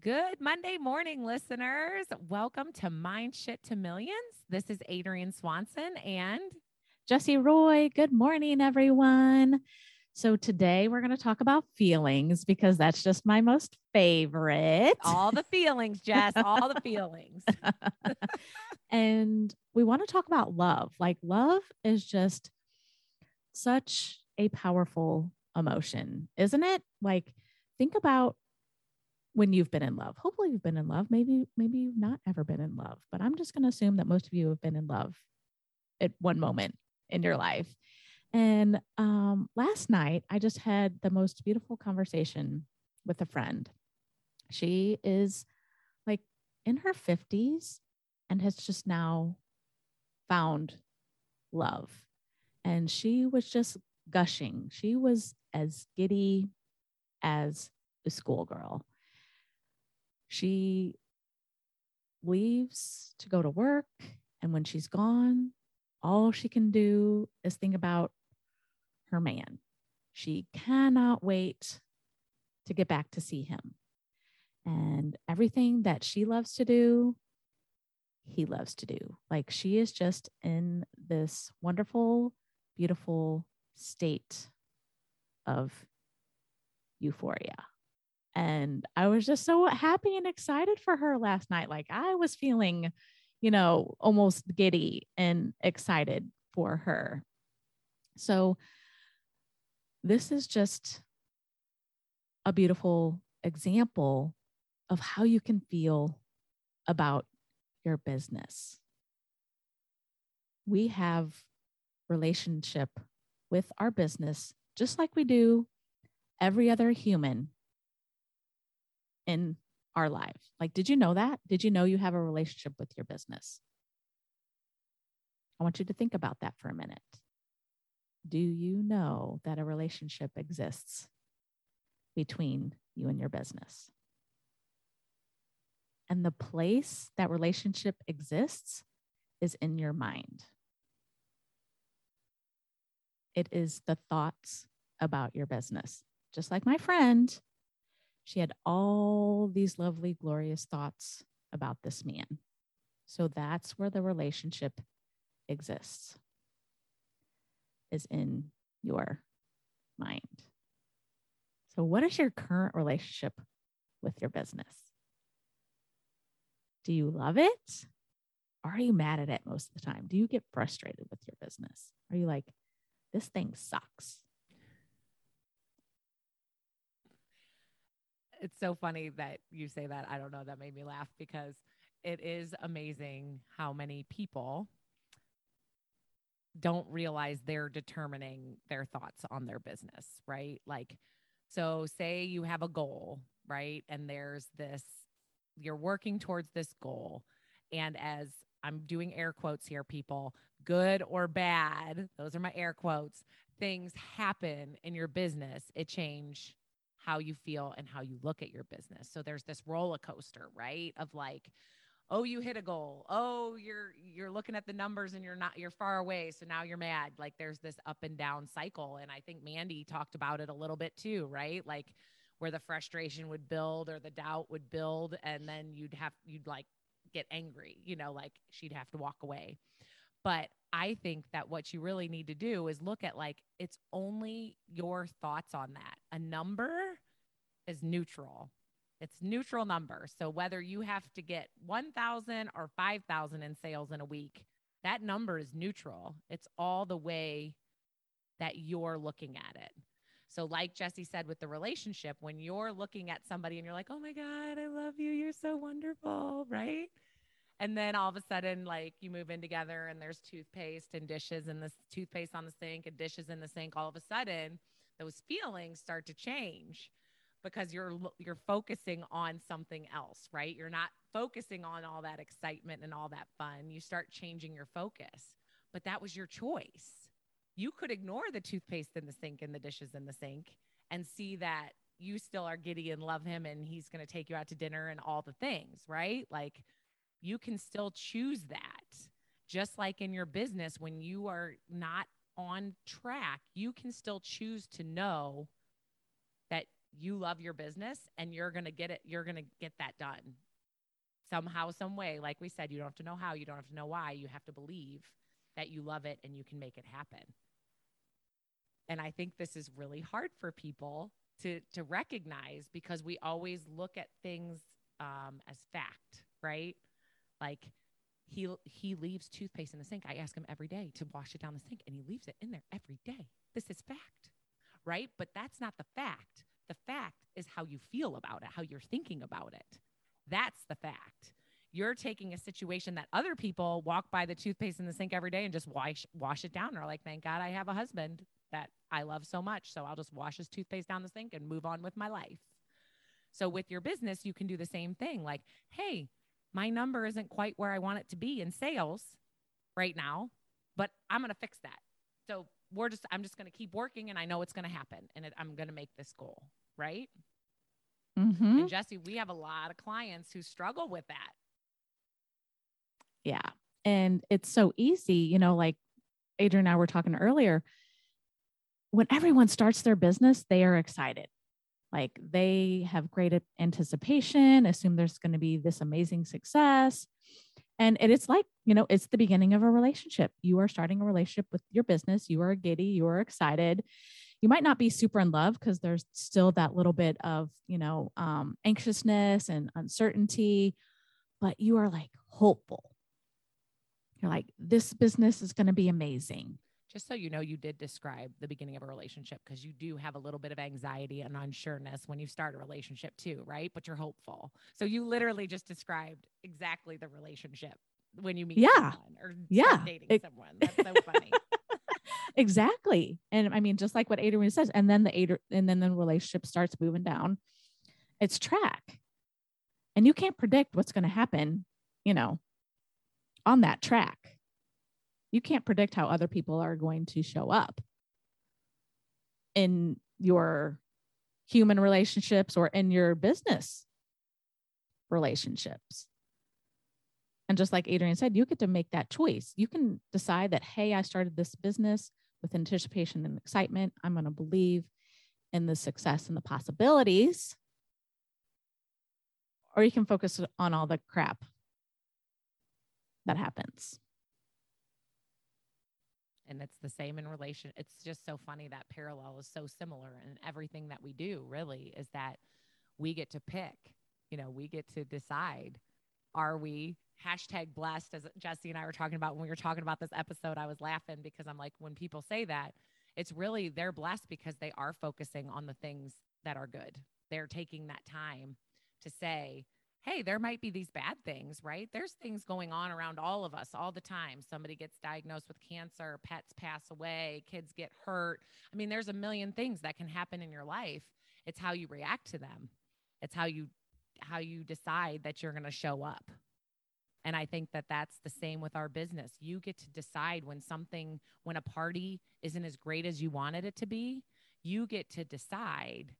Good Monday morning, listeners. Welcome to Mindshift to Millions. This is Adrienne Swanson and Jesse Roy. Good morning, everyone. So, today we're going to talk about feelings because that's just my most favorite. all the feelings, Jess, all the feelings. and we want to talk about love. Like, love is just such a powerful emotion, isn't it? Like, think about when you've been in love. Hopefully you've been in love. Maybe maybe you've not ever been in love, but I'm just going to assume that most of you have been in love at one moment in your life. And um, last night I just had the most beautiful conversation with a friend. She is like in her 50s and has just now found love. And she was just gushing. She was as giddy as a schoolgirl. She leaves to go to work. And when she's gone, all she can do is think about her man. She cannot wait to get back to see him. And everything that she loves to do, he loves to do. Like she is just in this wonderful, beautiful state of euphoria. And I was just so happy and excited for her last night. Like I was feeling, you know, almost giddy and excited for her. So this is just a beautiful example of how you can feel about your business. We have relationship with our business just like we do every other human in our life. Like, did you know that? Did you know you have a relationship with your business? I want you to think about that for a minute. Do you know that a relationship exists between you and your business? And the place that relationship exists is in your mind. It is the thoughts about your business. Just like my friend, she had all these lovely, glorious thoughts about this man. So that's where the relationship exists, is in your mind. So, what is your current relationship with your business? Do you love it? Are you mad at it most of the time? Do you get frustrated with your business? Are you like, this thing sucks? It's so funny that you say that. I don't know. That made me laugh because it is amazing how many people don't realize they're determining their thoughts on their business, right? Like, so say you have a goal, right? And there's this, you're working towards this goal. And as I'm doing air quotes here, people, good or bad, those are my air quotes, things happen in your business, it change how you feel and how you look at your business. So there's this roller coaster, right? Of like, oh, you hit a goal. Oh, you're you're looking at the numbers and you're not you're far away, so now you're mad. Like there's this up and down cycle and I think Mandy talked about it a little bit too, right? Like where the frustration would build or the doubt would build and then you'd have you'd like get angry, you know, like she'd have to walk away. But I think that what you really need to do is look at like it's only your thoughts on that. A number is neutral. It's neutral number. So whether you have to get 1,000 or 5,000 in sales in a week, that number is neutral. It's all the way that you're looking at it. So, like Jesse said with the relationship, when you're looking at somebody and you're like, oh my God, I love you. You're so wonderful, right? And then all of a sudden, like you move in together and there's toothpaste and dishes and this toothpaste on the sink and dishes in the sink. All of a sudden, those feelings start to change because you're you're focusing on something else, right? You're not focusing on all that excitement and all that fun. You start changing your focus. But that was your choice. You could ignore the toothpaste in the sink and the dishes in the sink and see that you still are giddy and love him and he's going to take you out to dinner and all the things, right? Like you can still choose that. Just like in your business, when you are not on track, you can still choose to know that you love your business and you're going to get it you're going to get that done. Somehow some way like we said you don't have to know how you don't have to know why you have to believe that you love it and you can make it happen. And i think this is really hard for people to to recognize because we always look at things um, as fact right like he he leaves toothpaste in the sink i ask him every day to wash it down the sink and he leaves it in there every day this is fact right but that's not the fact the fact is how you feel about it how you're thinking about it that's the fact you're taking a situation that other people walk by the toothpaste in the sink every day and just wash wash it down. Or like, thank God I have a husband that I love so much. So I'll just wash his toothpaste down the sink and move on with my life. So with your business, you can do the same thing. Like, hey, my number isn't quite where I want it to be in sales right now, but I'm going to fix that. So we're just, I'm just going to keep working and I know it's going to happen and it, I'm going to make this goal. Right. Mm-hmm. And Jesse, we have a lot of clients who struggle with that. Yeah. And it's so easy, you know, like Adrienne and I were talking earlier. When everyone starts their business, they are excited. Like they have great anticipation, assume there's going to be this amazing success. And it is like, you know, it's the beginning of a relationship. You are starting a relationship with your business. You are giddy, you are excited. You might not be super in love because there's still that little bit of, you know, um, anxiousness and uncertainty, but you are like hopeful you're like, this business is going to be amazing. Just so you know, you did describe the beginning of a relationship because you do have a little bit of anxiety and unsureness when you start a relationship too, right? But you're hopeful. So you literally just described exactly the relationship when you meet yeah. or yeah. dating it, someone. That's so funny. exactly. And I mean, just like what Adrienne says, and then the Adrienne, and then the relationship starts moving down. It's track. And you can't predict what's going to happen, you know, on that track. You can't predict how other people are going to show up in your human relationships or in your business relationships. And just like Adrienne said, you get to make that choice. You can decide that, hey, I started this business with anticipation and excitement. I'm going to believe in the success and the possibilities. Or you can focus on all the crap that happens. And it's the same in relation. It's just so funny that parallel is so similar and everything that we do, really, is that we get to pick, you know, we get to decide are we hashtag blessed as Jesse and I were talking about when we were talking about this episode, I was laughing because I'm like, when people say that, it's really they're blessed because they are focusing on the things that are good. They're taking that time to say, hey, there might be these bad things, right? There's things going on around all of us all the time. Somebody gets diagnosed with cancer, pets pass away, kids get hurt. I mean, there's a million things that can happen in your life. It's how you react to them. It's how you how you decide that you're going to show up. And I think that that's the same with our business. You get to decide when something when a party isn't as great as you wanted it to be, you get to decide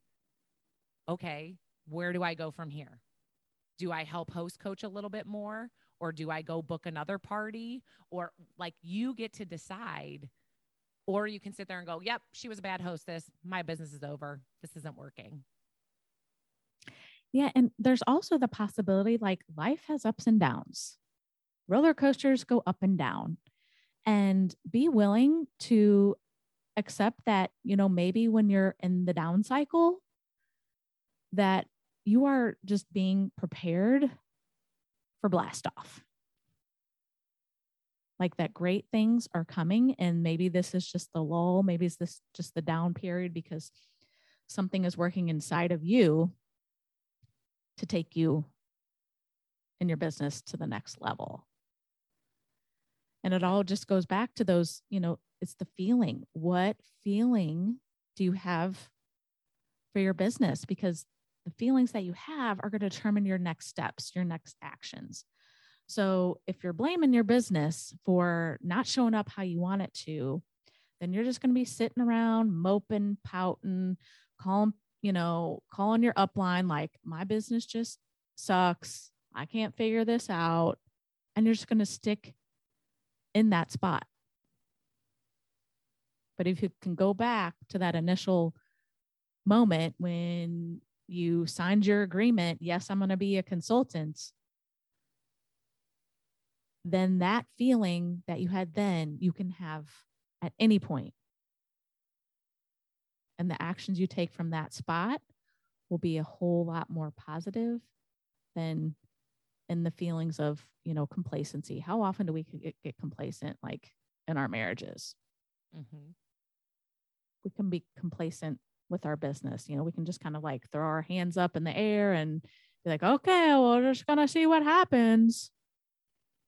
okay, where do I go from here? Do I help host coach a little bit more? Or do I go book another party? Or like you get to decide. Or you can sit there and go, yep, she was a bad hostess. My business is over. This isn't working. Yeah. And there's also the possibility like life has ups and downs, roller coasters go up and down. And be willing to accept that, you know, maybe when you're in the down cycle, that you are just being prepared for blast off. Like that great things are coming, and maybe this is just the lull, maybe it's this just the down period because something is working inside of you to take you in your business to the next level. And it all just goes back to those, you know, it's the feeling. What feeling do you have for your business? Because the feelings that you have are going to determine your next steps, your next actions. So if you're blaming your business for not showing up how you want it to, then you're just going to be sitting around moping, pouting, calling, you know, calling your upline like my business just sucks. I can't figure this out. And you're just going to stick in that spot. But if you can go back to that initial moment when you signed your agreement, yes, I'm going to be a consultant, then that feeling that you had then, you can have at any point. And the actions you take from that spot will be a whole lot more positive than in the feelings of, you know, complacency. How often do we get, get complacent like in our marriages? Mm-hmm. We can be complacent with our business. You know, we can just kind of like throw our hands up in the air and be like, okay, we're just going to see what happens.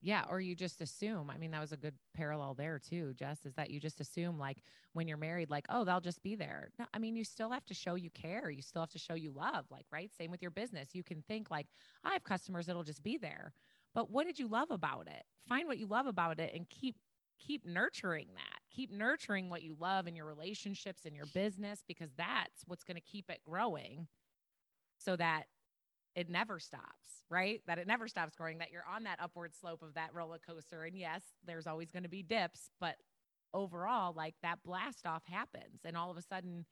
Yeah. Or you just assume. I mean, that was a good parallel there too, Jess, is that you just assume like when you're married, like, oh, they'll just be there. No, I mean, you still have to show you care. You still have to show you love. Like, right. Same with your business. You can think like, I have customers that'll just be there. But what did you love about it? Find what you love about it and keep keep nurturing that. Keep nurturing what you love in your relationships and your business because that's what's going to keep it growing so that it never stops, right? That it never stops growing, that you're on that upward slope of that roller coaster. And yes, there's always going to be dips, but overall, like that blast off happens. And all of a sudden,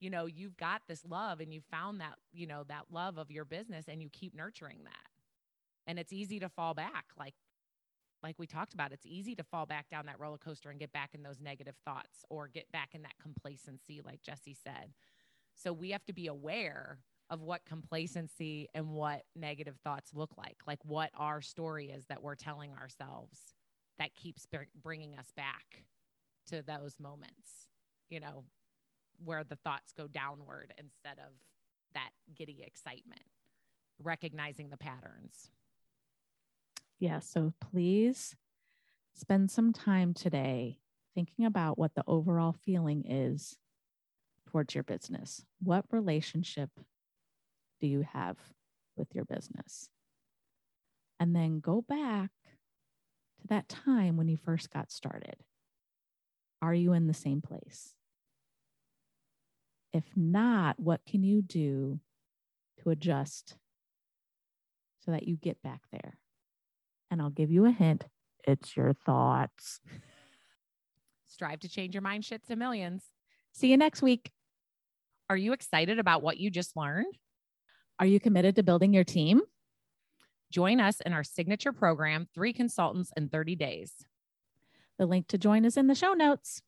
you know, you've got this love and you found that, you know, that love of your business and you keep nurturing that. And it's easy to fall back. Like, like we talked about, it's easy to fall back down that roller coaster and get back in those negative thoughts or get back in that complacency, like Jesse said. So we have to be aware of what complacency and what negative thoughts look like, like what our story is that we're telling ourselves that keeps bringing us back to those moments, you know, where the thoughts go downward instead of that giddy excitement, recognizing the patterns. Yeah. So please spend some time today thinking about what the overall feeling is towards your business. What relationship do you have with your business? And then go back to that time when you first got started. Are you in the same place? If not, what can you do to adjust so that you get back there? And I'll give you a hint it's your thoughts. Strive to change your mindshift to millions. See you next week. Are you excited about what you just learned? Are you committed to building your team? Join us in our signature program, Three Consultants in 30 Days. The link to join is in the show notes.